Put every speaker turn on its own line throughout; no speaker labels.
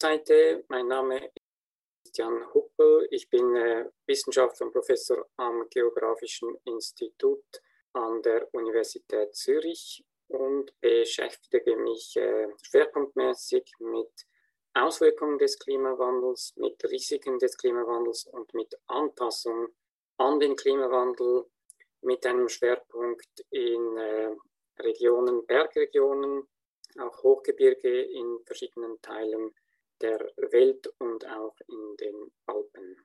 Seite. Mein Name ist Jan Huppel. Ich bin äh, Wissenschaftler und Professor am Geografischen Institut an der Universität Zürich und beschäftige mich äh, schwerpunktmäßig mit Auswirkungen des Klimawandels, mit Risiken des Klimawandels und mit Anpassung an den Klimawandel mit einem Schwerpunkt in äh, Regionen, Bergregionen, auch Hochgebirge in verschiedenen Teilen der Welt und auch in den Alpen.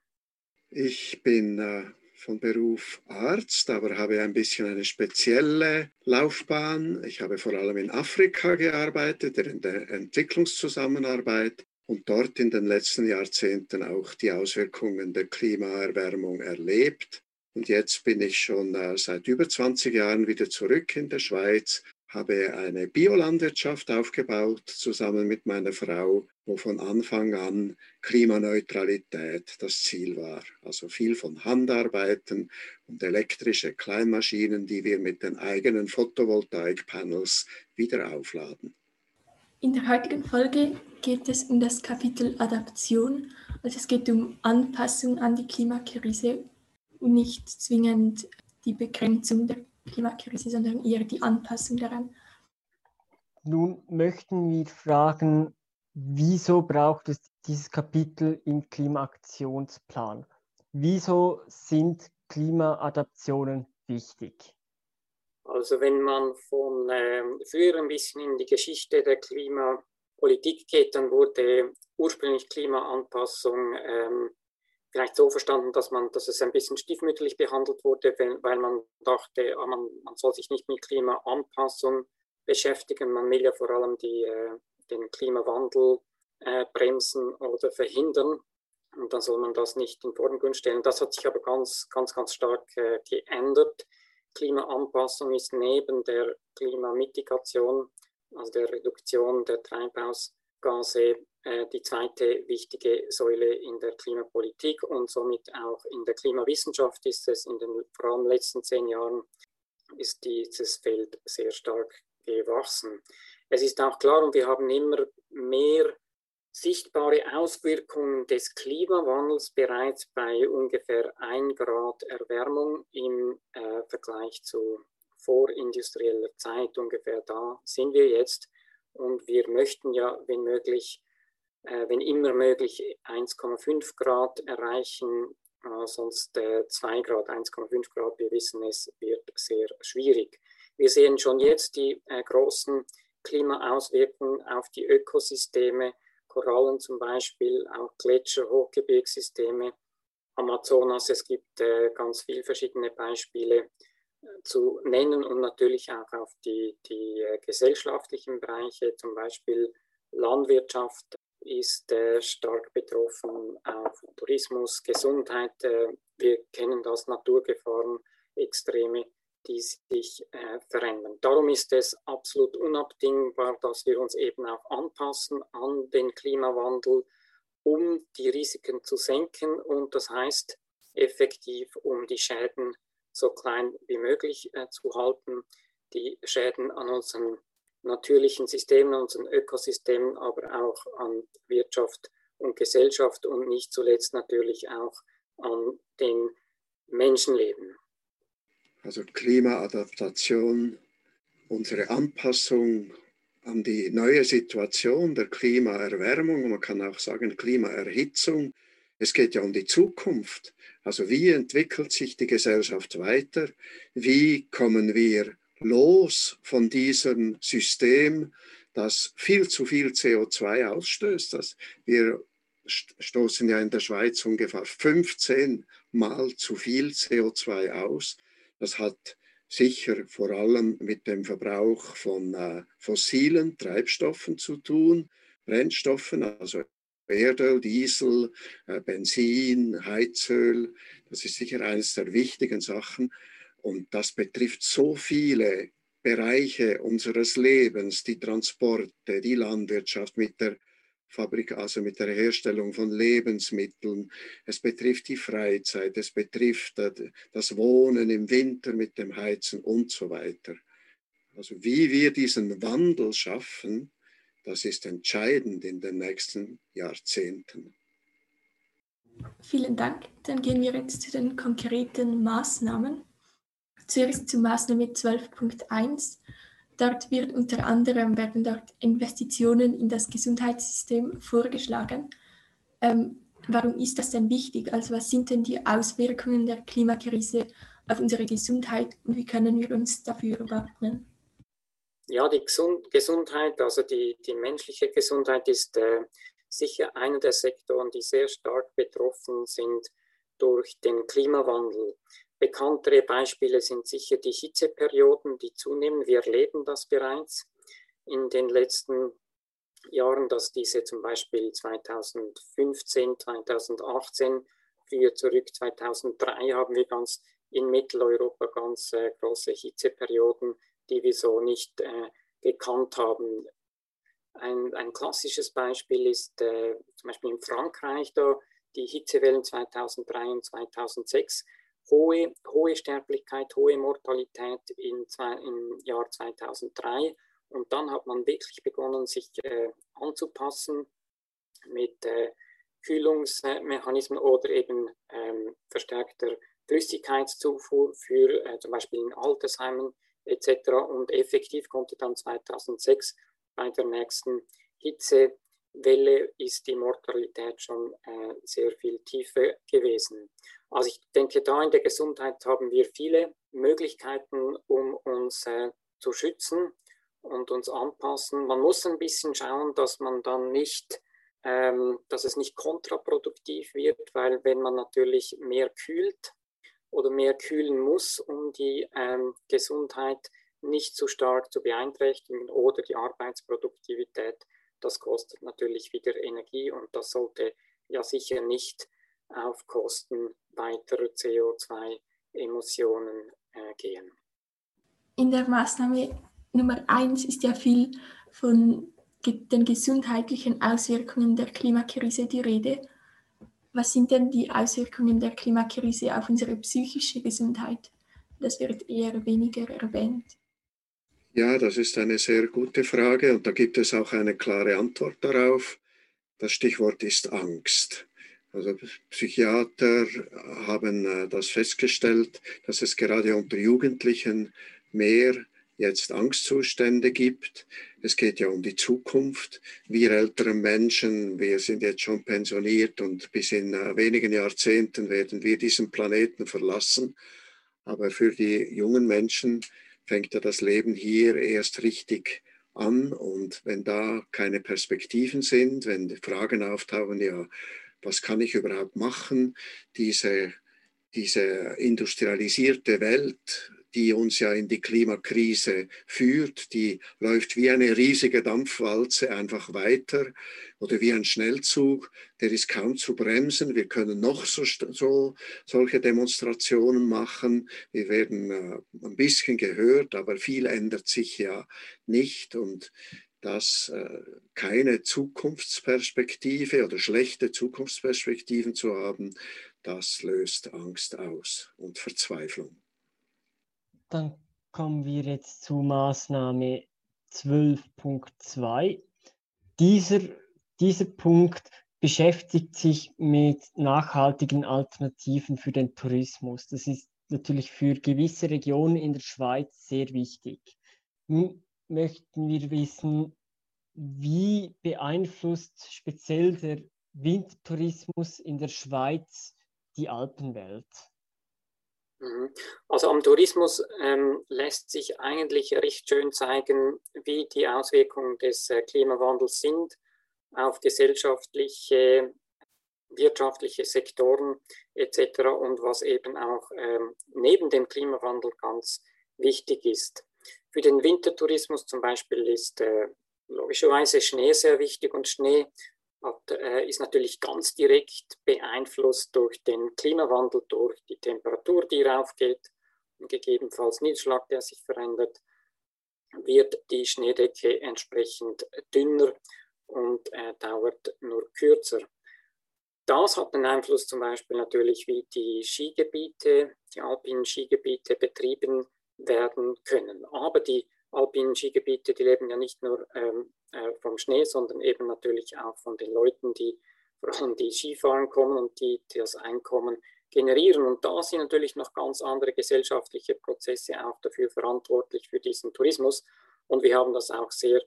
Ich bin äh, von Beruf Arzt, aber habe ein bisschen eine spezielle Laufbahn. Ich habe vor allem in Afrika gearbeitet, in der Entwicklungszusammenarbeit und dort in den letzten Jahrzehnten auch die Auswirkungen der Klimaerwärmung erlebt. Und jetzt bin ich schon äh, seit über 20 Jahren wieder zurück in der Schweiz, habe eine Biolandwirtschaft aufgebaut zusammen mit meiner Frau, wo von Anfang an Klimaneutralität das Ziel war. Also viel von Handarbeiten und elektrische Kleinmaschinen, die wir mit den eigenen Photovoltaikpanels wieder aufladen.
In der heutigen Folge geht es um das Kapitel Adaption. Also es geht um Anpassung an die Klimakrise und nicht zwingend die Begrenzung der Klimakrise, sondern eher die Anpassung daran.
Nun möchten wir fragen, wieso braucht es dieses Kapitel im Klimaaktionsplan? Wieso sind Klimaadaptionen wichtig?
Also wenn man von äh, früher ein bisschen in die Geschichte der Klimapolitik geht, dann wurde ursprünglich Klimaanpassung ähm, vielleicht so verstanden, dass man, dass es ein bisschen stiefmütterlich behandelt wurde, weil man dachte, ah, man, man soll sich nicht mit Klimaanpassung beschäftigen. Man will ja vor allem die, äh, den Klimawandel äh, bremsen oder verhindern. Und dann soll man das nicht in Vordergrund stellen. Das hat sich aber ganz, ganz, ganz stark äh, geändert. Klimaanpassung ist neben der Klimamitigation, also der Reduktion der Treibhausgase, äh, die zweite wichtige Säule in der Klimapolitik und somit auch in der Klimawissenschaft ist es in den vor allem letzten zehn Jahren ist dieses Feld sehr stark gewachsen. Es ist auch klar und wir haben immer mehr sichtbare Auswirkungen des Klimawandels bereits bei ungefähr 1 Grad Erwärmung im äh, Vergleich zu vorindustrieller Zeit. Ungefähr da sind wir jetzt und wir möchten ja, wenn möglich, äh, wenn immer möglich 1,5 Grad erreichen, äh, sonst äh, 2 Grad, 1,5 Grad, wir wissen es, wird sehr schwierig. Wir sehen schon jetzt die äh, großen Klimaauswirkungen auf die Ökosysteme, Korallen zum Beispiel, auch Gletscher, Hochgebirgssysteme, Amazonas. Es gibt äh, ganz viele verschiedene Beispiele zu nennen und natürlich auch auf die, die äh, gesellschaftlichen Bereiche, zum Beispiel Landwirtschaft, ist äh, stark betroffen, auch Tourismus, Gesundheit. Äh, wir kennen das, Naturgefahren, Extreme, die sich verändern. Darum ist es absolut unabdingbar, dass wir uns eben auch anpassen an den Klimawandel, um die Risiken zu senken und das heißt effektiv, um die Schäden so klein wie möglich äh, zu halten, die Schäden an unseren natürlichen Systemen, unseren Ökosystemen, aber auch an Wirtschaft und Gesellschaft und nicht zuletzt natürlich auch an den Menschenleben.
Also Klimaadaptation, unsere Anpassung an die neue Situation der Klimaerwärmung, man kann auch sagen Klimaerhitzung. Es geht ja um die Zukunft. Also wie entwickelt sich die Gesellschaft weiter? Wie kommen wir los von diesem System, das viel zu viel CO2 ausstößt. Das wir stoßen ja in der Schweiz ungefähr 15 Mal zu viel CO2 aus. Das hat sicher vor allem mit dem Verbrauch von äh, fossilen Treibstoffen zu tun, Brennstoffen, also Erdöl, Diesel, äh, Benzin, Heizöl. Das ist sicher eines der wichtigen Sachen. Und das betrifft so viele Bereiche unseres Lebens, die Transporte, die Landwirtschaft mit der Fabrik, also mit der Herstellung von Lebensmitteln. Es betrifft die Freizeit, es betrifft das Wohnen im Winter mit dem Heizen und so weiter. Also wie wir diesen Wandel schaffen, Das ist entscheidend in den nächsten Jahrzehnten.
Vielen Dank. Dann gehen wir jetzt zu den konkreten Maßnahmen. Zuerst zu Maßnahme 12.1. Dort wird unter anderem werden dort Investitionen in das Gesundheitssystem vorgeschlagen. Ähm, warum ist das denn wichtig? Also was sind denn die Auswirkungen der Klimakrise auf unsere Gesundheit und wie können wir uns dafür wappnen?
Ja, die Gesundheit, also die, die menschliche Gesundheit ist äh, sicher einer der Sektoren, die sehr stark betroffen sind durch den Klimawandel. Bekanntere Beispiele sind sicher die Hitzeperioden, die zunehmen. Wir erleben das bereits in den letzten Jahren, dass diese zum Beispiel 2015, 2018, früher zurück 2003 haben wir ganz in Mitteleuropa ganz äh, große Hitzeperioden, die wir so nicht äh, gekannt haben. Ein, ein klassisches Beispiel ist äh, zum Beispiel in Frankreich da die Hitzewellen 2003 und 2006. Hohe, hohe Sterblichkeit, hohe Mortalität zwei, im Jahr 2003. Und dann hat man wirklich begonnen, sich äh, anzupassen mit äh, Kühlungsmechanismen oder eben ähm, verstärkter Flüssigkeitszufuhr für äh, zum Beispiel in Altersheimen etc. Und effektiv konnte dann 2006 bei der nächsten Hitzewelle ist die Mortalität schon äh, sehr viel tiefer gewesen. Also ich denke, da in der Gesundheit haben wir viele Möglichkeiten, um uns äh, zu schützen und uns anpassen. Man muss ein bisschen schauen, dass man dann nicht, ähm, dass es nicht kontraproduktiv wird, weil wenn man natürlich mehr kühlt oder mehr kühlen muss, um die ähm, Gesundheit nicht zu stark zu beeinträchtigen oder die Arbeitsproduktivität. Das kostet natürlich wieder Energie und das sollte ja sicher nicht auf Kosten weiterer CO2-Emissionen äh, gehen.
In der Maßnahme Nummer eins ist ja viel von den gesundheitlichen Auswirkungen der Klimakrise die Rede. Was sind denn die Auswirkungen der Klimakrise auf unsere psychische Gesundheit? Das wird eher weniger erwähnt.
Ja, das ist eine sehr gute Frage und da gibt es auch eine klare Antwort darauf. Das Stichwort ist Angst. Also Psychiater haben äh, das festgestellt, dass es gerade unter Jugendlichen mehr jetzt Angstzustände gibt. Es geht ja um die Zukunft. Wir älteren Menschen, wir sind jetzt schon pensioniert und bis in äh, wenigen Jahrzehnten werden wir diesen Planeten verlassen. Aber für die jungen Menschen fängt ja das Leben hier erst richtig an. Und wenn da keine Perspektiven sind, wenn Fragen auftauchen, ja, was kann ich überhaupt machen, diese, diese industrialisierte Welt, die uns ja in die Klimakrise führt, die läuft wie eine riesige Dampfwalze einfach weiter oder wie ein Schnellzug, der ist kaum zu bremsen. Wir können noch so, so solche Demonstrationen machen. Wir werden äh, ein bisschen gehört, aber viel ändert sich ja nicht und dass äh, keine Zukunftsperspektive oder schlechte Zukunftsperspektiven zu haben, das löst Angst aus und Verzweiflung.
Dann kommen wir jetzt zu Maßnahme 12.2. Dieser, dieser Punkt beschäftigt sich mit nachhaltigen Alternativen für den Tourismus. Das ist natürlich für gewisse Regionen in der Schweiz sehr wichtig. Nun möchten wir wissen, wie beeinflusst speziell der Windtourismus in der Schweiz die Alpenwelt?
Mhm. Also am Tourismus ähm, lässt sich eigentlich recht schön zeigen, wie die Auswirkungen des äh, Klimawandels sind auf gesellschaftliche, wirtschaftliche Sektoren etc. und was eben auch ähm, neben dem Klimawandel ganz wichtig ist. Für den Wintertourismus zum Beispiel ist äh, logischerweise Schnee sehr wichtig und Schnee hat, äh, ist natürlich ganz direkt beeinflusst durch den Klimawandel, durch die Temperatur, die raufgeht und gegebenenfalls Niederschlag, der sich verändert, wird die Schneedecke entsprechend dünner und äh, dauert nur kürzer. Das hat einen Einfluss zum Beispiel natürlich, wie die Skigebiete, die alpinen Skigebiete betrieben werden können. Aber die alpinen Skigebiete, die leben ja nicht nur ähm, äh, vom Schnee, sondern eben natürlich auch von den Leuten, die vor allem die Skifahren kommen und die, die das Einkommen generieren. Und da sind natürlich noch ganz andere gesellschaftliche Prozesse auch dafür verantwortlich für diesen Tourismus. Und wir haben das auch sehr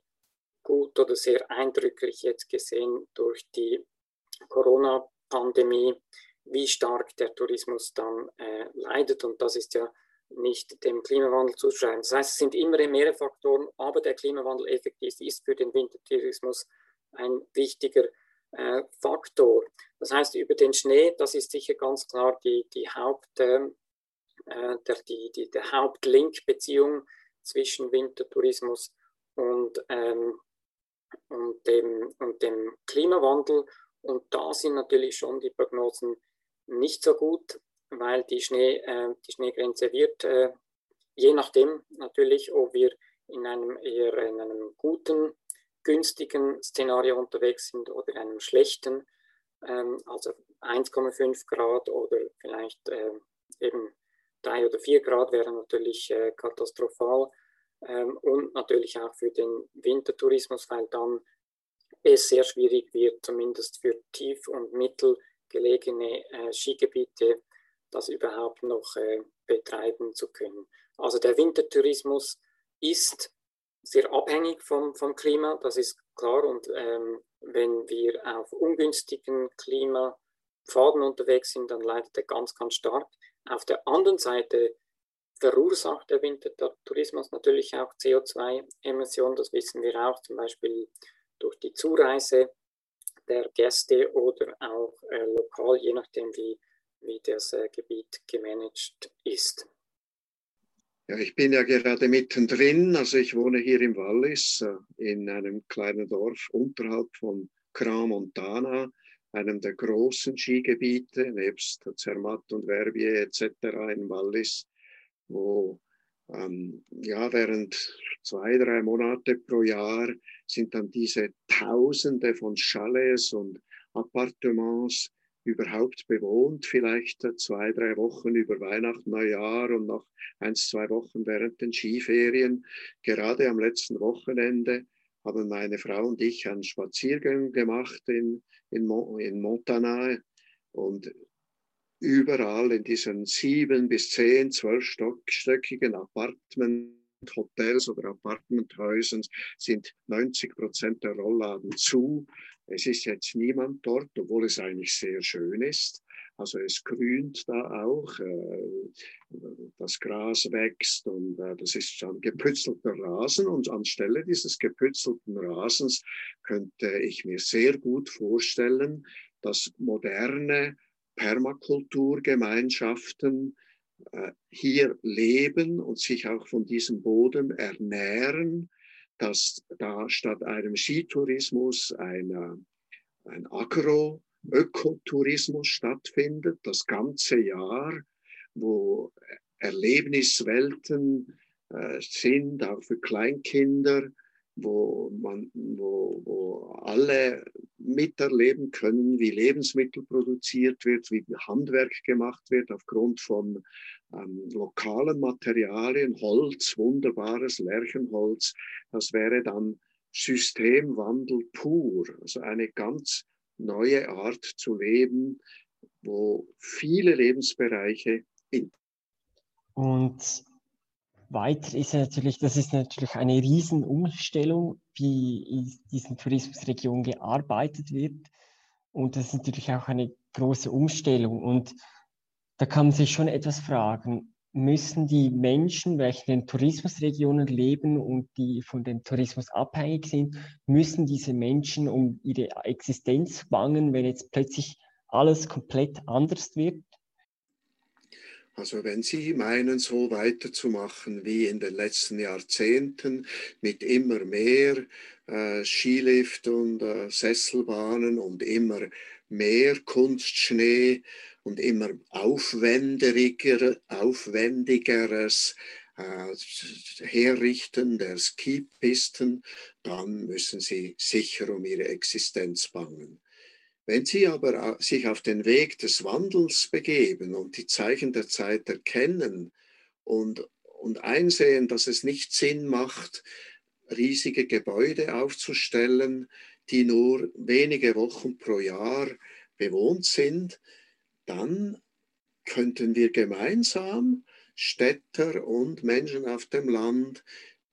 gut oder sehr eindrücklich jetzt gesehen durch die Corona-Pandemie, wie stark der Tourismus dann äh, leidet. Und das ist ja nicht dem Klimawandel zuschreiben. Das heißt, es sind immer mehrere Faktoren, aber der Klimawandel effektiv ist für den Wintertourismus ein wichtiger äh, Faktor. Das heißt, über den Schnee, das ist sicher ganz klar die, die Haupt, äh, der, die, die, der Hauptlinkbeziehung zwischen Wintertourismus und, ähm, und, dem, und dem Klimawandel. Und da sind natürlich schon die Prognosen nicht so gut, weil die, Schnee, äh, die Schneegrenze wird, äh, je nachdem natürlich, ob wir in einem eher in einem guten, günstigen Szenario unterwegs sind oder in einem schlechten, ähm, also 1,5 Grad oder vielleicht äh, eben 3 oder 4 Grad wäre natürlich äh, katastrophal ähm, und natürlich auch für den Wintertourismus, weil dann es sehr schwierig wird, zumindest für tief- und mittelgelegene äh, Skigebiete das überhaupt noch äh, betreiben zu können. Also der Wintertourismus ist sehr abhängig vom, vom Klima, das ist klar. Und ähm, wenn wir auf ungünstigen Klimapfaden unterwegs sind, dann leidet er ganz, ganz stark. Auf der anderen Seite verursacht der Wintertourismus natürlich auch CO2-Emissionen, das wissen wir auch, zum Beispiel durch die Zureise der Gäste oder auch äh, lokal, je nachdem, wie wie das äh, Gebiet gemanagt ist.
Ja, ich bin ja gerade mittendrin, also ich wohne hier im Wallis äh, in einem kleinen Dorf unterhalb von Cramontana, einem der großen Skigebiete, nebst Zermatt und Verbier etc. in Wallis, wo ähm, ja, während zwei, drei Monate pro Jahr sind dann diese Tausende von Chalets und Appartements überhaupt bewohnt, vielleicht zwei, drei Wochen über Weihnachten, Neujahr und noch eins, zwei Wochen während den Skiferien. Gerade am letzten Wochenende haben meine Frau und ich einen Spaziergang gemacht in, in, in Montana und überall in diesen sieben bis zehn, zwölfstöckigen Apartments Hotels oder Apartmenthäusern sind 90 Prozent der Rollladen zu. Es ist jetzt niemand dort, obwohl es eigentlich sehr schön ist. Also es grünt da auch, äh, das Gras wächst und äh, das ist schon gepützelter Rasen. Und anstelle dieses gepützelten Rasens könnte ich mir sehr gut vorstellen, dass moderne Permakulturgemeinschaften äh, hier leben und sich auch von diesem Boden ernähren, dass da statt einem Skitourismus eine, ein Agro-Ökotourismus stattfindet, das ganze Jahr, wo Erlebniswelten äh, sind, auch für Kleinkinder, wo, man, wo, wo alle miterleben können, wie Lebensmittel produziert wird, wie Handwerk gemacht wird aufgrund von ähm, lokalen Materialien, Holz, wunderbares Lärchenholz. Das wäre dann Systemwandel pur, also eine ganz neue Art zu leben, wo viele Lebensbereiche in
und weiter ist natürlich, das ist natürlich eine Riesenumstellung, wie in diesen Tourismusregionen gearbeitet wird. Und das ist natürlich auch eine große Umstellung. Und da kann man sich schon etwas fragen, müssen die Menschen, welche in den Tourismusregionen leben und die von dem Tourismus abhängig sind, müssen diese Menschen um ihre Existenz bangen, wenn jetzt plötzlich alles komplett anders wird?
Also wenn Sie meinen, so weiterzumachen wie in den letzten Jahrzehnten mit immer mehr äh, Skilift und äh, Sesselbahnen und immer mehr Kunstschnee und immer aufwendiger, aufwendigeres äh, Herrichten der Skipisten, dann müssen Sie sicher um Ihre Existenz bangen. Wenn Sie aber sich auf den Weg des Wandels begeben und die Zeichen der Zeit erkennen und, und einsehen, dass es nicht Sinn macht, riesige Gebäude aufzustellen, die nur wenige Wochen pro Jahr bewohnt sind, dann könnten wir gemeinsam Städter und Menschen auf dem Land,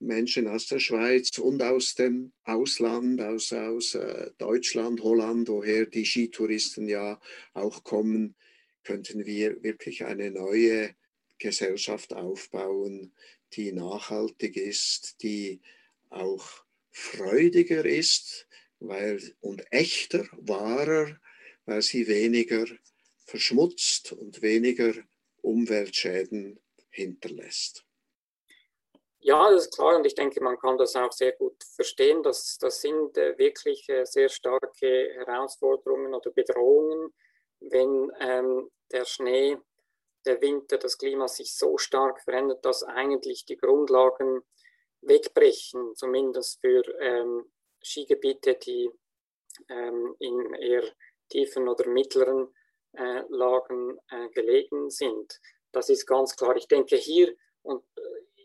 Menschen aus der Schweiz und aus dem Ausland, aus, aus äh, Deutschland, Holland, woher die Skitouristen ja auch kommen, könnten wir wirklich eine neue Gesellschaft aufbauen, die nachhaltig ist, die auch freudiger ist weil, und echter, wahrer, weil sie weniger verschmutzt und weniger Umweltschäden hinterlässt.
Ja, das ist klar und ich denke, man kann das auch sehr gut verstehen. Das, das sind äh, wirklich äh, sehr starke Herausforderungen oder Bedrohungen, wenn ähm, der Schnee, der Winter, das Klima sich so stark verändert, dass eigentlich die Grundlagen wegbrechen, zumindest für ähm, Skigebiete, die ähm, in eher tiefen oder mittleren äh, Lagen äh, gelegen sind. Das ist ganz klar. Ich denke, hier, und, äh,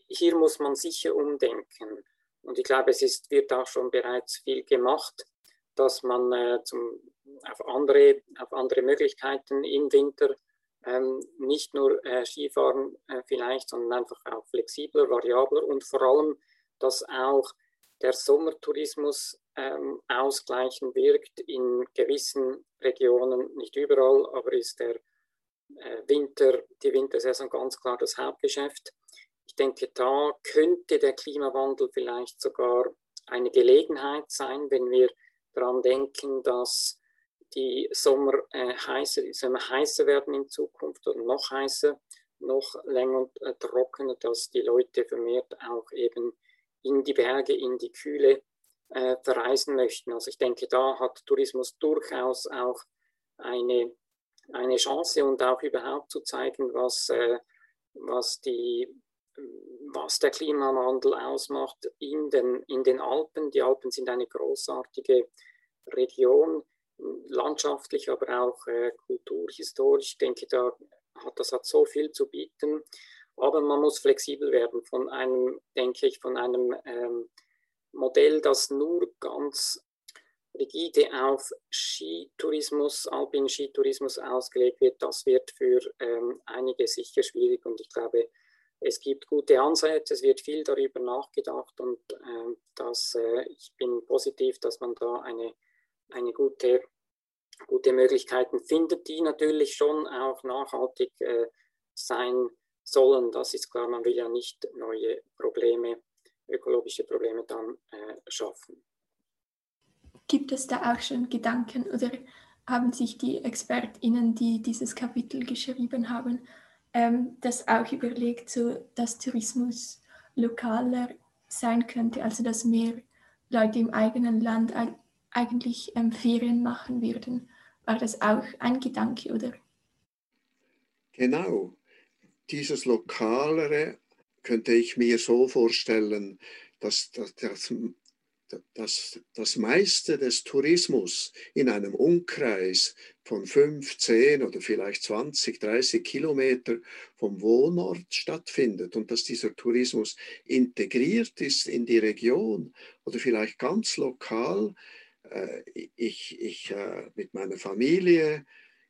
hier muss man sicher umdenken. Und ich glaube, es ist, wird auch schon bereits viel gemacht, dass man äh, zum, auf, andere, auf andere Möglichkeiten im Winter ähm, nicht nur äh, Skifahren äh, vielleicht, sondern einfach auch flexibler, variabler und vor allem, dass auch der Sommertourismus ähm, ausgleichend wirkt in gewissen Regionen, nicht überall, aber ist der äh, Winter, die Wintersaison ganz klar das Hauptgeschäft. Ich denke, da könnte der Klimawandel vielleicht sogar eine Gelegenheit sein, wenn wir daran denken, dass die Sommer, äh, heißer, Sommer heißer werden in Zukunft oder noch heißer, noch länger und äh, trockener, dass die Leute vermehrt auch eben in die Berge, in die Kühle äh, verreisen möchten. Also ich denke, da hat Tourismus durchaus auch eine, eine Chance und auch überhaupt zu zeigen, was, äh, was, die, was der Klimawandel ausmacht in den, in den Alpen. Die Alpen sind eine großartige Region, landschaftlich, aber auch äh, kulturhistorisch. Ich denke, da hat, das hat so viel zu bieten. Aber man muss flexibel werden von einem, denke ich, von einem ähm, Modell, das nur ganz rigide auf Skitourismus, alpinen Skitourismus ausgelegt wird. Das wird für ähm, einige sicher schwierig und ich glaube, es gibt gute Ansätze, es wird viel darüber nachgedacht und äh, das, äh, ich bin positiv, dass man da eine, eine gute, gute Möglichkeiten findet, die natürlich schon auch nachhaltig äh, sein sollen. Das ist klar, man will ja nicht neue Probleme, ökologische Probleme dann äh, schaffen.
Gibt es da auch schon Gedanken oder haben sich die ExpertInnen, die dieses Kapitel geschrieben haben, ähm, das auch überlegt, so dass Tourismus lokaler sein könnte, also dass mehr Leute im eigenen Land eigentlich ähm, Ferien machen würden? War das auch ein Gedanke, oder?
Genau dieses Lokalere könnte ich mir so vorstellen, dass, dass, dass das meiste des Tourismus in einem Umkreis von 15 oder vielleicht 20, 30 Kilometer vom Wohnort stattfindet und dass dieser Tourismus integriert ist in die Region oder vielleicht ganz lokal. Äh, ich, ich äh, mit meiner Familie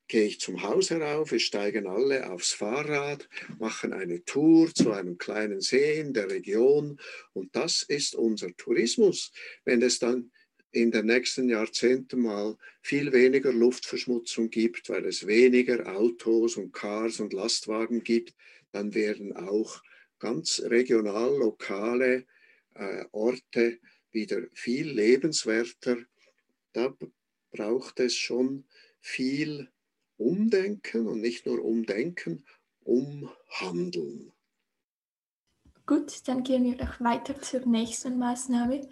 gehe ich zum Haus herauf, wir steigen alle aufs Fahrrad, machen eine Tour zu einem kleinen See in der Region und das ist unser Tourismus. Wenn es dann in den nächsten Jahrzehnten mal viel weniger Luftverschmutzung gibt, weil es weniger Autos und Cars und Lastwagen gibt, dann werden auch ganz regional lokale äh, Orte wieder viel lebenswerter. Da braucht es schon viel umdenken und nicht nur umdenken, umhandeln.
Gut, dann gehen wir doch weiter zur nächsten Maßnahme.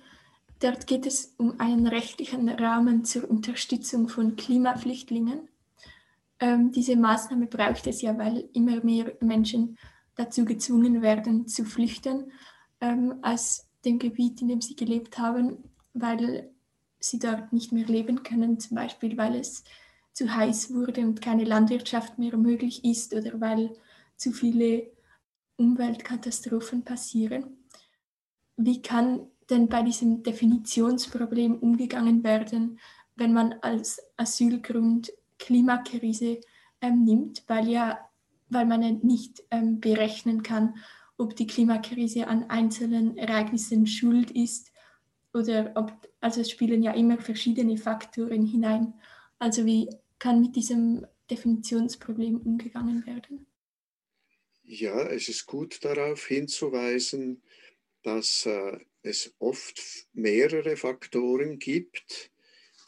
Dort geht es um einen rechtlichen Rahmen zur Unterstützung von Klimaflüchtlingen. Ähm, diese Maßnahme braucht es ja, weil immer mehr Menschen dazu gezwungen werden zu flüchten ähm, aus dem Gebiet, in dem sie gelebt haben, weil sie dort nicht mehr leben können, zum Beispiel weil es zu heiß wurde und keine Landwirtschaft mehr möglich ist oder weil zu viele Umweltkatastrophen passieren. Wie kann denn bei diesem Definitionsproblem umgegangen werden, wenn man als Asylgrund Klimakrise ähm, nimmt, weil ja, weil man ja nicht ähm, berechnen kann, ob die Klimakrise an einzelnen Ereignissen schuld ist oder ob, also es spielen ja immer verschiedene Faktoren hinein. Also wie kann mit diesem Definitionsproblem umgegangen werden?
Ja, es ist gut darauf hinzuweisen, dass äh, es oft mehrere Faktoren gibt,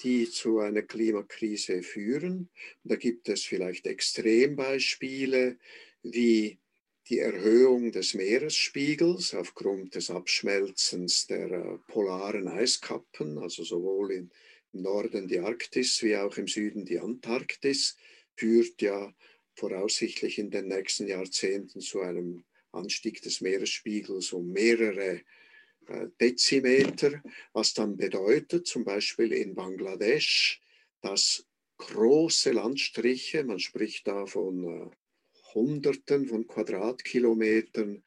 die zu einer Klimakrise führen. da gibt es vielleicht Extrembeispiele wie die Erhöhung des Meeresspiegels aufgrund des Abschmelzens der äh, polaren Eiskappen, also sowohl im Norden die Arktis wie auch im Süden die Antarktis, führt ja voraussichtlich in den nächsten Jahrzehnten zu einem Anstieg des Meeresspiegels um mehrere äh, Dezimeter, was dann bedeutet, zum Beispiel in Bangladesch, dass große Landstriche, man spricht da von äh, Hunderten von Quadratkilometern,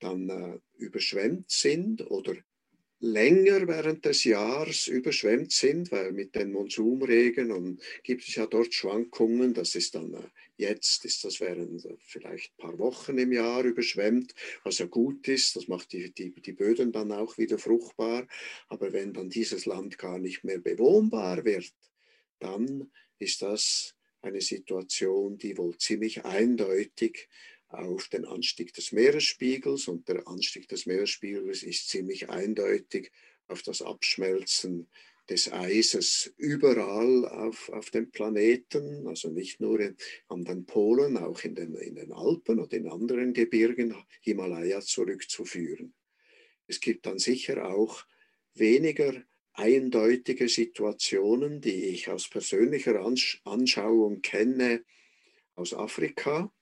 dann äh, überschwemmt sind oder länger während des Jahres überschwemmt sind, weil mit den Monsumregen und gibt es ja dort Schwankungen. Das ist dann äh, jetzt, ist das während äh, vielleicht ein paar Wochen im Jahr überschwemmt, was ja gut ist. Das macht die, die, die Böden dann auch wieder fruchtbar. Aber wenn dann dieses Land gar nicht mehr bewohnbar wird, dann ist das eine Situation, die wohl ziemlich eindeutig auf den Anstieg des Meeresspiegels und der Anstieg des Meeresspiegels ist ziemlich eindeutig auf das Abschmelzen des Eises überall auf, auf dem Planeten, also nicht nur in, an den Polen, auch in den, in den Alpen und in anderen Gebirgen Himalaya zurückzuführen. Es gibt dann sicher auch weniger eindeutige Situationen, die ich aus persönlicher Anschauung kenne aus Afrika,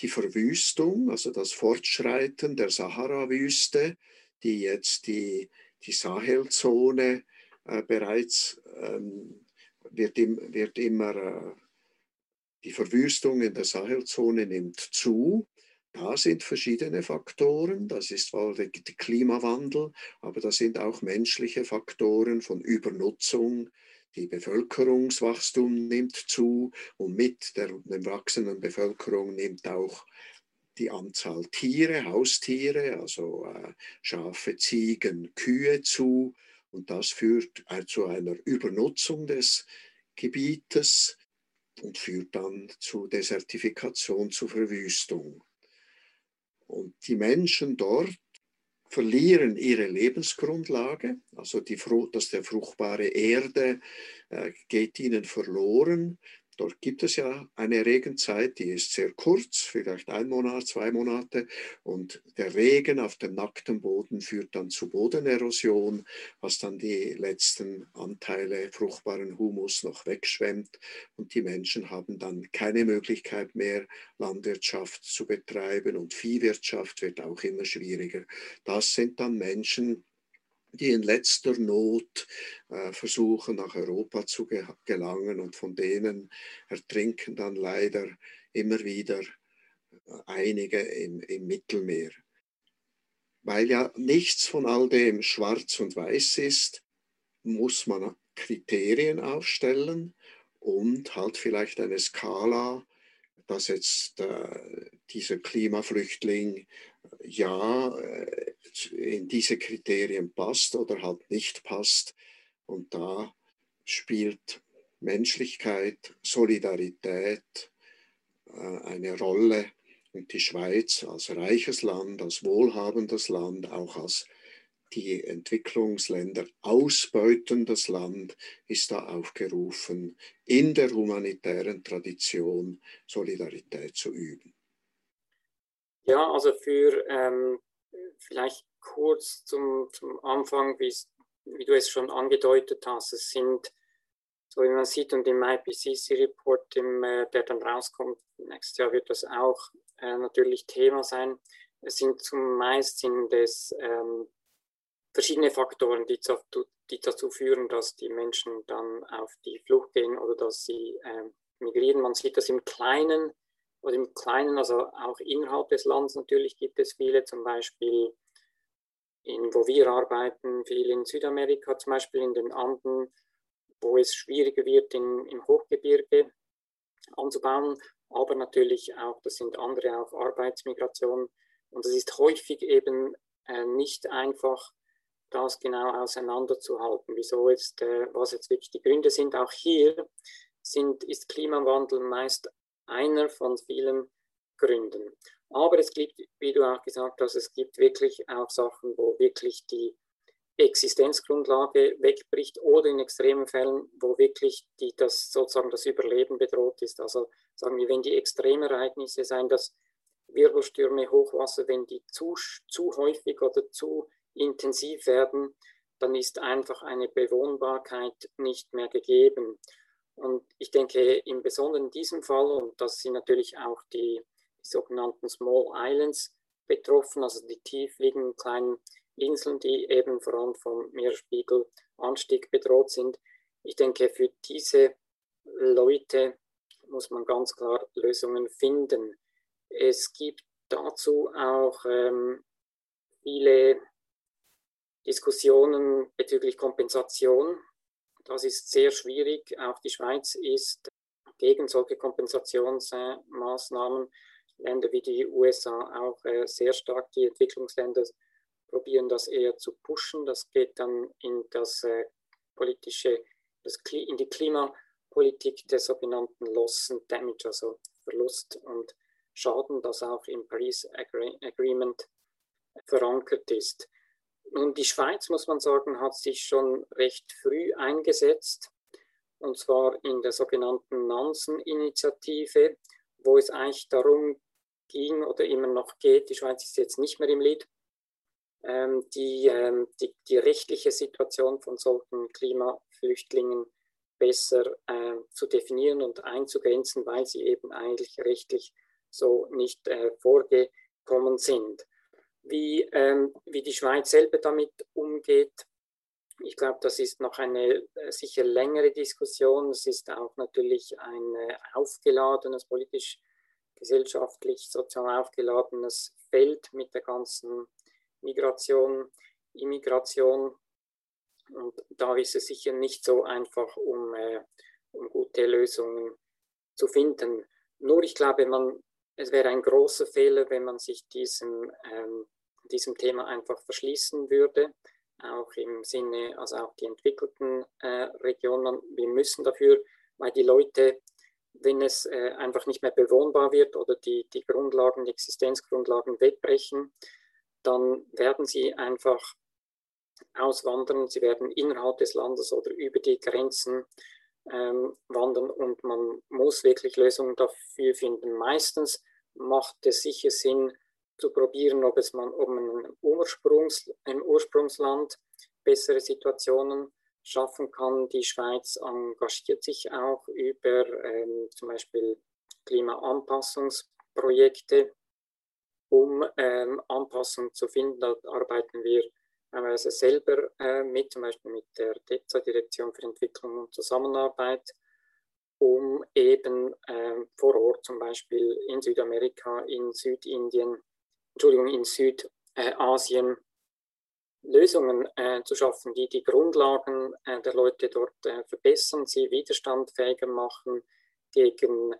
die Verwüstung, also das Fortschreiten der Sahara-Wüste, die jetzt die, die Sahelzone äh, bereits ähm, wird, im, wird immer, äh, die Verwüstung in der Sahelzone nimmt zu. Da sind verschiedene Faktoren. Das ist zwar der Klimawandel, aber da sind auch menschliche Faktoren von Übernutzung, die Bevölkerungswachstum nimmt zu und mit der, der wachsenden Bevölkerung nimmt auch die Anzahl Tiere, Haustiere, also äh, Schafe, Ziegen, Kühe zu. Und das führt äh, zu einer Übernutzung des Gebietes und führt dann zu Desertifikation, zu Verwüstung. Und die Menschen dort verlieren ihre Lebensgrundlage, also die, dass der fruchtbare Erde äh, geht ihnen verloren. Dort gibt es ja eine Regenzeit, die ist sehr kurz, vielleicht ein Monat, zwei Monate. Und der Regen auf dem nackten Boden führt dann zu Bodenerosion, was dann die letzten Anteile fruchtbaren Humus noch wegschwemmt. Und die Menschen haben dann keine Möglichkeit mehr, Landwirtschaft zu betreiben. Und Viehwirtschaft wird auch immer schwieriger. Das sind dann Menschen, die in letzter Not äh, versuchen, nach Europa zu ge gelangen und von denen ertrinken dann leider immer wieder äh, einige im, im Mittelmeer. Weil ja nichts von all dem schwarz und weiß ist, muss man Kriterien aufstellen und halt vielleicht eine Skala, dass jetzt äh, dieser Klimaflüchtling ja äh, in diese Kriterien passt oder halt nicht passt. Und da spielt Menschlichkeit, Solidarität äh, eine Rolle. Und die Schweiz als reiches Land, als wohlhabendes Land, auch als die Entwicklungsländer ausbeutendes Land ist da aufgerufen, in der humanitären Tradition Solidarität zu üben.
Ja, also für ähm, vielleicht kurz zum, zum Anfang, wie du es schon angedeutet hast, es sind, so wie man sieht und im IPCC-Report, äh, der dann rauskommt, nächstes Jahr wird das auch äh, natürlich Thema sein. Es sind zumeist sind es ähm, verschiedene Faktoren, die, zu, die, dazu führen, dass die Menschen dann auf die Flucht gehen oder dass sie äh, migrieren. Man sieht das im Kleinen oder im Kleinen, also auch innerhalb des Landes natürlich gibt es viele, zum Beispiel in, wo wir arbeiten, viel in Südamerika, zum Beispiel in den Anden, wo es schwieriger wird, in, im Hochgebirge anzubauen, aber natürlich auch, das sind andere auch Arbeitsmigration. Und es ist häufig eben äh, nicht einfach, das genau auseinanderzuhalten, wieso jetzt, äh, was jetzt wirklich die Gründe sind. Auch hier sind, ist Klimawandel meist einer von vielen Gründen. Aber es gibt, wie du auch gesagt hast, es gibt wirklich auch Sachen, wo wirklich die Existenzgrundlage wegbricht oder in extremen Fällen, wo wirklich die, das sozusagen das Überleben bedroht ist. Also sagen wir, wenn die Extremereignisse sein, dass Wirbelstürme, Hochwasser, wenn die zu, zu häufig oder zu intensiv werden, dann ist einfach eine Bewohnbarkeit nicht mehr gegeben. Und ich denke, im Besonderen in diesem Fall, und das sind natürlich auch die die sogenannten Small Islands betroffen, also die tief liegenden kleinen Inseln, die eben vor allem vom Meeresspiegelanstieg bedroht sind. Ich denke, für diese Leute muss man ganz klar Lösungen finden. Es gibt dazu auch ähm, viele Diskussionen bezüglich Kompensation. Das ist sehr schwierig. Auch die Schweiz ist gegen solche Kompensationsmaßnahmen. Länder wie die USA auch äh, sehr stark, die Entwicklungsländer probieren das eher zu pushen. Das geht dann in das äh, politische, das, in die Klimapolitik der sogenannten Loss and Damage, also Verlust und Schaden, das auch im Paris Agreement verankert ist. Nun, die Schweiz, muss man sagen, hat sich schon recht früh eingesetzt, und zwar in der sogenannten Nansen-Initiative, wo es eigentlich darum ging oder immer noch geht, die Schweiz ist jetzt nicht mehr im Lied, ähm, die, ähm, die, die, rechtliche Situation von solchen Klimaflüchtlingen besser äh, zu definieren und einzugrenzen, weil sie eben eigentlich rechtlich so nicht äh, vorgekommen sind. Wie, ähm, wie die Schweiz selber damit umgeht, ich glaube, das ist noch eine äh, sicher längere Diskussion. Es ist auch natürlich ein äh, aufgeladenes, politisch gesellschaftlich, sozial aufgeladenes Feld mit der ganzen Migration, Immigration. Und da ist es sicher nicht so einfach, um, äh, um gute Lösungen zu finden. Nur ich glaube, man, es wäre ein großer Fehler, wenn man sich diesem, ähm, diesem Thema einfach verschließen würde, auch im Sinne, also auch die entwickelten äh, Regionen. Wir müssen dafür, weil die Leute wenn es äh, einfach nicht mehr bewohnbar wird oder die, die Grundlagen, die Existenzgrundlagen wegbrechen, dann werden sie einfach auswandern, sie werden innerhalb des Landes oder über die Grenzen ähm, wandern und man muss wirklich Lösungen dafür finden. Meistens macht es sicher Sinn zu probieren, ob es man, ob man im, Ursprungs, im Ursprungsland bessere Situationen schaffen kann. Die Schweiz engagiert sich auch über ähm, zum Beispiel Klimaanpassungsprojekte, um ähm, Anpassungen zu finden. Da arbeiten wir teilweise selber äh, mit, zum Beispiel mit der DEZA, Direktion für Entwicklung und Zusammenarbeit, um eben äh, vor Ort zum Beispiel in Südamerika, in Südindien, Entschuldigung, in Südasien Lösungen äh, zu schaffen, die die Grundlagen äh, der Leute dort äh, verbessern, sie widerstandfähiger machen gegen,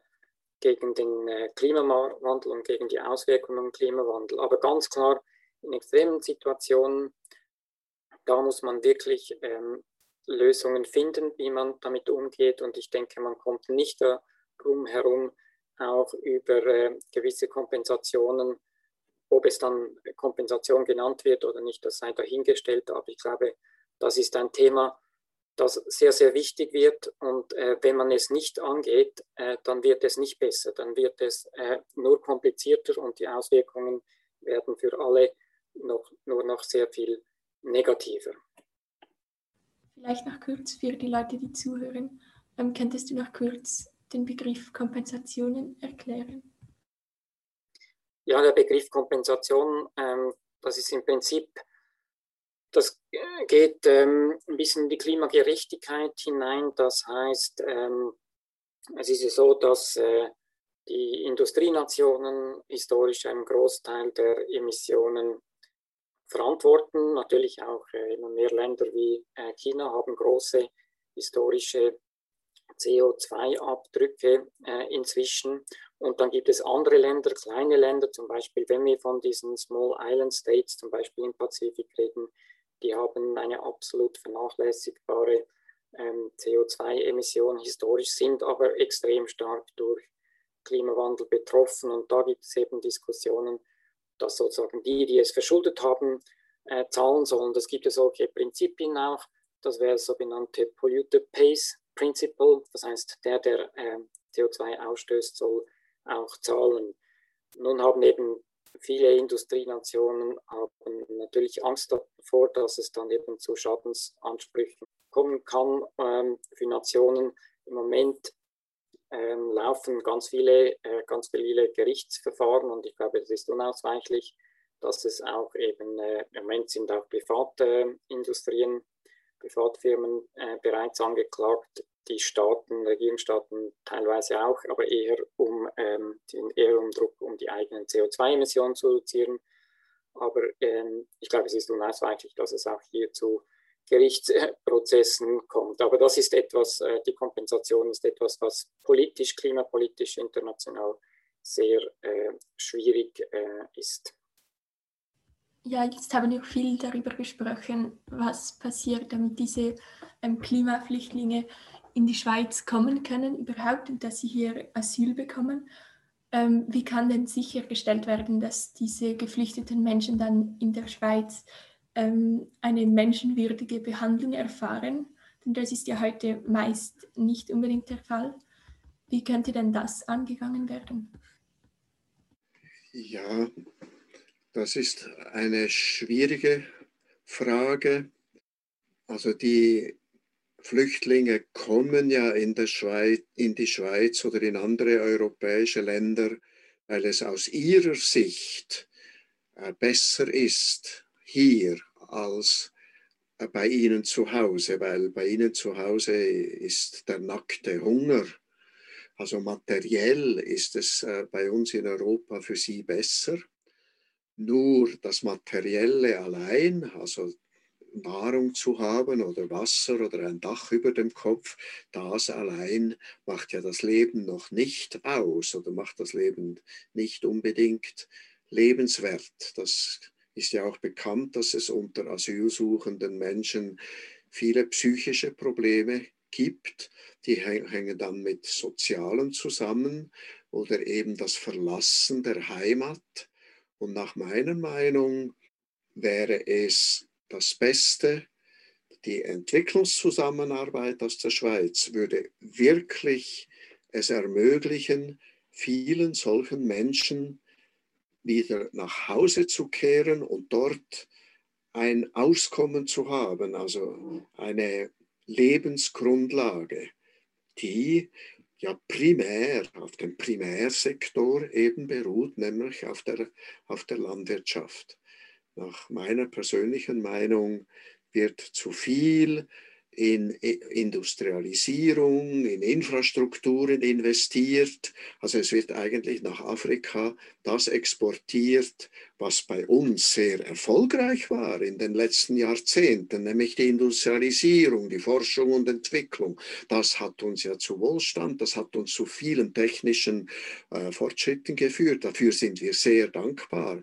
gegen den Klimawandel und gegen die Auswirkungen des Klimawandels. Aber ganz klar, in extremen Situationen, da muss man wirklich ähm, Lösungen finden, wie man damit umgeht. Und ich denke, man kommt nicht darum herum, auch über gewisse Kompensationen ob es dann Kompensation genannt wird oder nicht, das sei dahingestellt. Aber ich glaube, das ist ein Thema, das sehr, sehr wichtig wird. Und äh, wenn man es nicht angeht, äh, dann wird es nicht besser. Dann wird es äh, nur komplizierter und die Auswirkungen werden für alle noch, nur noch sehr viel negativer.
Vielleicht noch kurz für die Leute, die zuhören. Ähm, könntest du noch kurz den Begriff Kompensationen erklären?
Ja, der Begriff Kompensation, ähm, das ist im Prinzip, das geht ähm, ein bisschen in die Klimagerechtigkeit hinein. Das heißt, ähm, es ist so, dass äh, die Industrienationen historisch einen Großteil der Emissionen verantworten. Natürlich auch äh, immer mehr Länder wie äh, China haben große historische CO2-Abdrücke äh, inzwischen. Und dann gibt es andere Länder, kleine Länder, zum Beispiel, wenn wir von diesen Small Island States, zum Beispiel im Pazifik reden, die haben eine absolut vernachlässigbare ähm, CO2-Emission historisch, sind aber extrem stark durch Klimawandel betroffen. Und da gibt es eben Diskussionen, dass sozusagen die, die es verschuldet haben, äh, zahlen sollen. Das gibt es solche Prinzipien auch. Das wäre das sogenannte Polluter Pays Principle. Das heißt, der, der äh, CO2 ausstößt, soll auch zahlen. Nun haben eben viele Industrienationen haben natürlich Angst davor, dass es dann eben zu Schadensansprüchen kommen kann ähm, für Nationen. Im Moment ähm, laufen ganz viele, äh, ganz viele Gerichtsverfahren und ich glaube, es ist unausweichlich, dass es auch eben, äh, im Moment sind auch private Industrien, Privatfirmen äh, bereits angeklagt, die Staaten, Regierungsstaaten teilweise auch, aber eher um, ähm, eher um Druck, um die eigenen CO2-Emissionen zu reduzieren. Aber ähm, ich glaube, es ist unausweichlich, dass es auch hier zu Gerichtsprozessen kommt. Aber das ist etwas, äh, die Kompensation ist etwas, was politisch, klimapolitisch, international sehr äh, schwierig äh, ist.
Ja, jetzt haben wir viel darüber gesprochen, was passiert, damit diese ähm, Klimaflüchtlinge in die Schweiz kommen können überhaupt und dass sie hier Asyl bekommen. Ähm, wie kann denn sichergestellt werden, dass diese geflüchteten Menschen dann in der Schweiz ähm, eine menschenwürdige Behandlung erfahren. Denn das ist ja heute meist nicht unbedingt der Fall. Wie könnte denn das angegangen werden?
Ja, das ist eine schwierige Frage. Also die Flüchtlinge kommen ja in, der Schweiz, in die Schweiz oder in andere europäische Länder, weil es aus ihrer Sicht äh, besser ist, hier als äh, bei ihnen zu Hause, weil bei ihnen zu Hause ist der nackte Hunger. Also materiell ist es äh, bei uns in Europa für sie besser. Nur das Materielle allein, also Nahrung zu haben oder Wasser oder ein Dach über dem Kopf, das allein macht ja das Leben noch nicht aus oder macht das Leben nicht unbedingt lebenswert. Das ist ja auch bekannt, dass es unter asylsuchenden Menschen viele psychische Probleme gibt. Die hängen dann mit Sozialen zusammen oder eben das Verlassen der Heimat. Und nach meiner Meinung wäre es das Beste, die Entwicklungszusammenarbeit aus der Schweiz würde wirklich es ermöglichen, vielen solchen Menschen wieder nach Hause zu kehren und dort ein Auskommen zu haben, also eine Lebensgrundlage, die ja primär auf dem Primärsektor eben beruht, nämlich auf der, auf der Landwirtschaft. Nach meiner persönlichen Meinung wird zu viel in Industrialisierung, in Infrastrukturen investiert. Also es wird eigentlich nach Afrika das exportiert, was bei uns sehr erfolgreich war in den letzten Jahrzehnten, nämlich die Industrialisierung, die Forschung und Entwicklung. Das hat uns ja zu Wohlstand, das hat uns zu vielen technischen äh, Fortschritten geführt. Dafür sind wir sehr dankbar.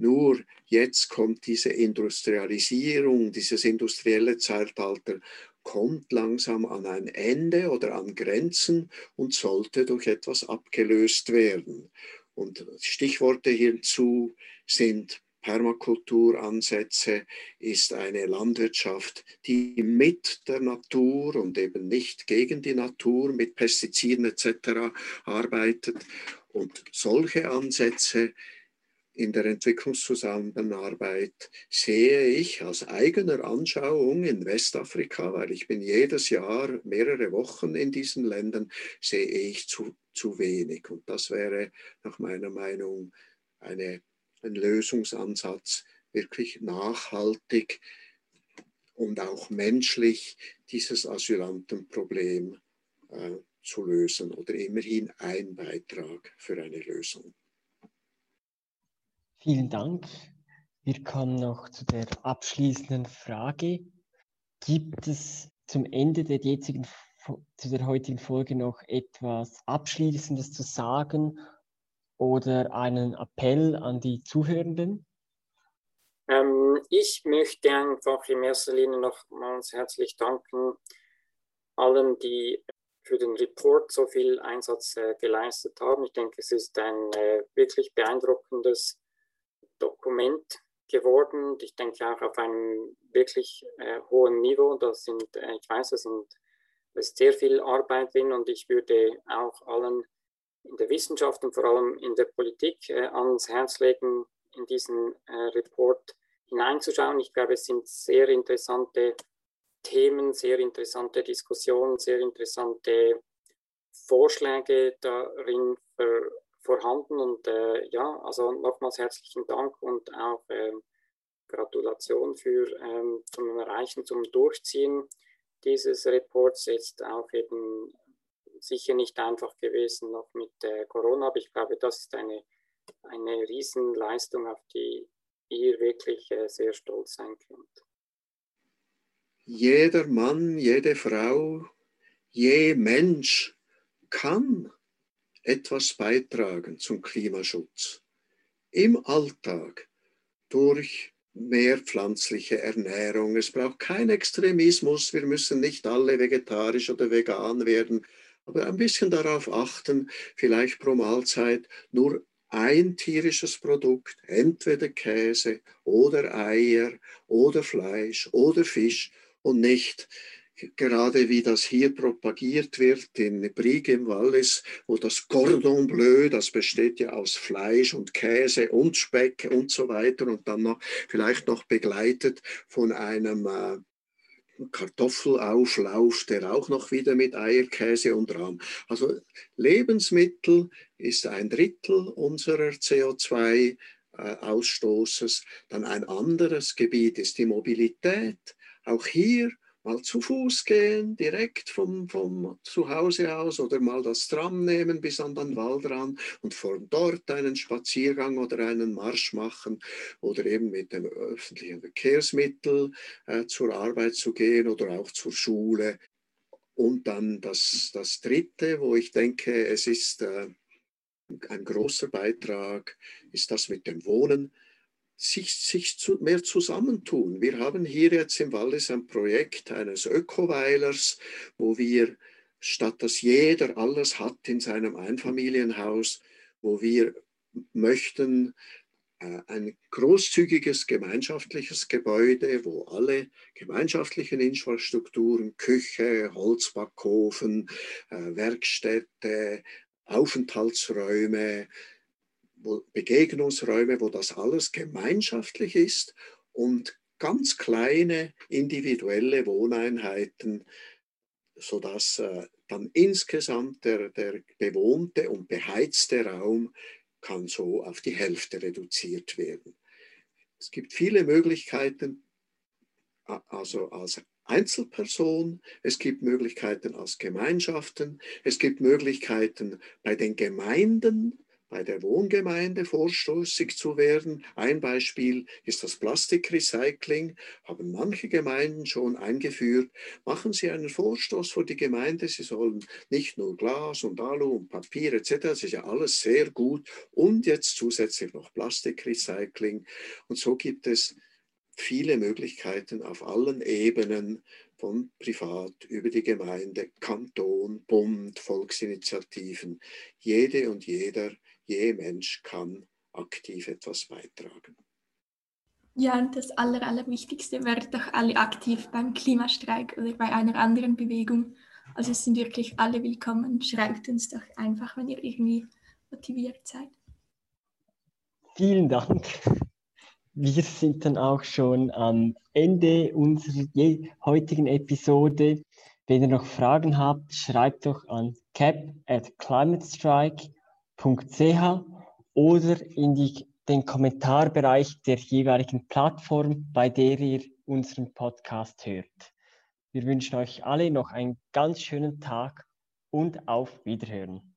Nur jetzt kommt diese Industrialisierung, dieses industrielle Zeitalter kommt langsam an ein Ende oder an Grenzen und sollte durch etwas abgelöst werden. Und Stichworte hierzu sind Permakulturansätze, ist eine Landwirtschaft, die mit der Natur und eben nicht gegen die Natur, mit Pestiziden etc. arbeitet. Und solche Ansätze in der Entwicklungszusammenarbeit sehe ich aus eigener Anschauung in Westafrika, weil ich bin jedes Jahr mehrere Wochen in diesen Ländern, sehe ich zu, zu wenig. Und das wäre nach meiner Meinung eine, ein Lösungsansatz, wirklich nachhaltig und auch menschlich dieses Asylantenproblem äh, zu lösen oder immerhin ein Beitrag für eine Lösung.
Vielen Dank. Wir kommen noch zu der abschließenden Frage. Gibt es zum Ende der jetzigen, zu der heutigen Folge noch etwas Abschließendes zu sagen oder einen Appell an die Zuhörenden?
Ähm, ich möchte einfach in erster Linie nochmals herzlich danken allen, die für den Report so viel Einsatz äh, geleistet haben. Ich denke, es ist ein äh, wirklich beeindruckendes Dokument geworden. Ich denke auch auf einem wirklich äh, hohen Niveau. Das sind, äh, ich weiß, es sind, ist sehr viel Arbeit drin und ich würde auch allen in der Wissenschaft und vor allem in der Politik äh, ans Herz legen, in diesen äh, Report hineinzuschauen. Ich glaube, es sind sehr interessante Themen, sehr interessante Diskussionen, sehr interessante Vorschläge darin ver, vorhanden. Und äh, ja, also nochmals herzlichen Dank und auch äh, Gratulation für ähm, zum Erreichen, zum Durchziehen dieses Reports. Jetzt auch eben sicher nicht einfach gewesen noch mit äh, Corona, aber ich glaube, das ist eine, eine Riesenleistung, auf die ihr wirklich äh, sehr stolz sein könnt.
Jeder Mann, jede Frau, je Mensch kann etwas beitragen zum Klimaschutz. Im Alltag durch mehr pflanzliche Ernährung. Es braucht keinen Extremismus. Wir müssen nicht alle vegetarisch oder vegan werden, aber ein bisschen darauf achten, vielleicht pro Mahlzeit nur ein tierisches Produkt, entweder Käse oder Eier oder Fleisch oder Fisch und nicht gerade wie das hier propagiert wird in Brigue im Wallis, wo das Cordon Bleu, das besteht ja aus Fleisch und Käse und Speck und so weiter und dann noch vielleicht noch begleitet von einem äh, Kartoffelauflauf, der auch noch wieder mit Eierkäse und Rahm. Also Lebensmittel ist ein Drittel unserer CO2-Ausstoßes. Äh, dann ein anderes Gebiet ist die Mobilität. Auch hier mal zu Fuß gehen, direkt vom, vom Zuhause aus oder mal das Tram nehmen bis an den Waldrand und von dort einen Spaziergang oder einen Marsch machen oder eben mit dem öffentlichen Verkehrsmittel äh, zur Arbeit zu gehen oder auch zur Schule. Und dann das, das Dritte, wo ich denke, es ist äh, ein großer Beitrag, ist das mit dem Wohnen sich, sich zu, mehr zusammentun. Wir haben hier jetzt im Wallis ein Projekt eines Ökoweilers, wo wir, statt dass jeder alles hat in seinem Einfamilienhaus, wo wir möchten, äh, ein großzügiges gemeinschaftliches Gebäude, wo alle gemeinschaftlichen Infrastrukturen, Küche, Holzbackofen, äh, Werkstätte, Aufenthaltsräume, wo Begegnungsräume, wo das alles gemeinschaftlich ist und ganz kleine individuelle Wohneinheiten, sodass äh, dann insgesamt der, der bewohnte und beheizte Raum kann so auf die Hälfte reduziert werden. Es gibt viele Möglichkeiten, also als Einzelperson, es gibt Möglichkeiten als Gemeinschaften, es gibt Möglichkeiten bei den Gemeinden, bei der Wohngemeinde vorstoßig zu werden. Ein Beispiel ist das Plastikrecycling, haben manche Gemeinden schon eingeführt. Machen Sie einen Vorstoß vor die Gemeinde, Sie sollen nicht nur Glas und Alu und Papier etc., das ist ja alles sehr gut. Und jetzt zusätzlich noch Plastikrecycling. Und so gibt es viele Möglichkeiten auf allen Ebenen von privat über die Gemeinde, Kanton, Bund, Volksinitiativen. Jede und jeder je Mensch kann aktiv etwas beitragen.
Ja, und das Aller, Allerwichtigste, werdet doch alle aktiv beim Klimastreik oder bei einer anderen Bewegung. Also es sind wirklich alle willkommen. Schreibt uns doch einfach, wenn ihr irgendwie motiviert seid.
Vielen Dank. Wir sind dann auch schon am Ende unserer heutigen Episode. Wenn ihr noch Fragen habt, schreibt doch an cap at climatestrike.com www.ch oder in die, den Kommentarbereich der jeweiligen Plattform, bei der ihr unseren Podcast hört. Wir wünschen euch alle noch einen ganz schönen Tag und auf Wiederhören.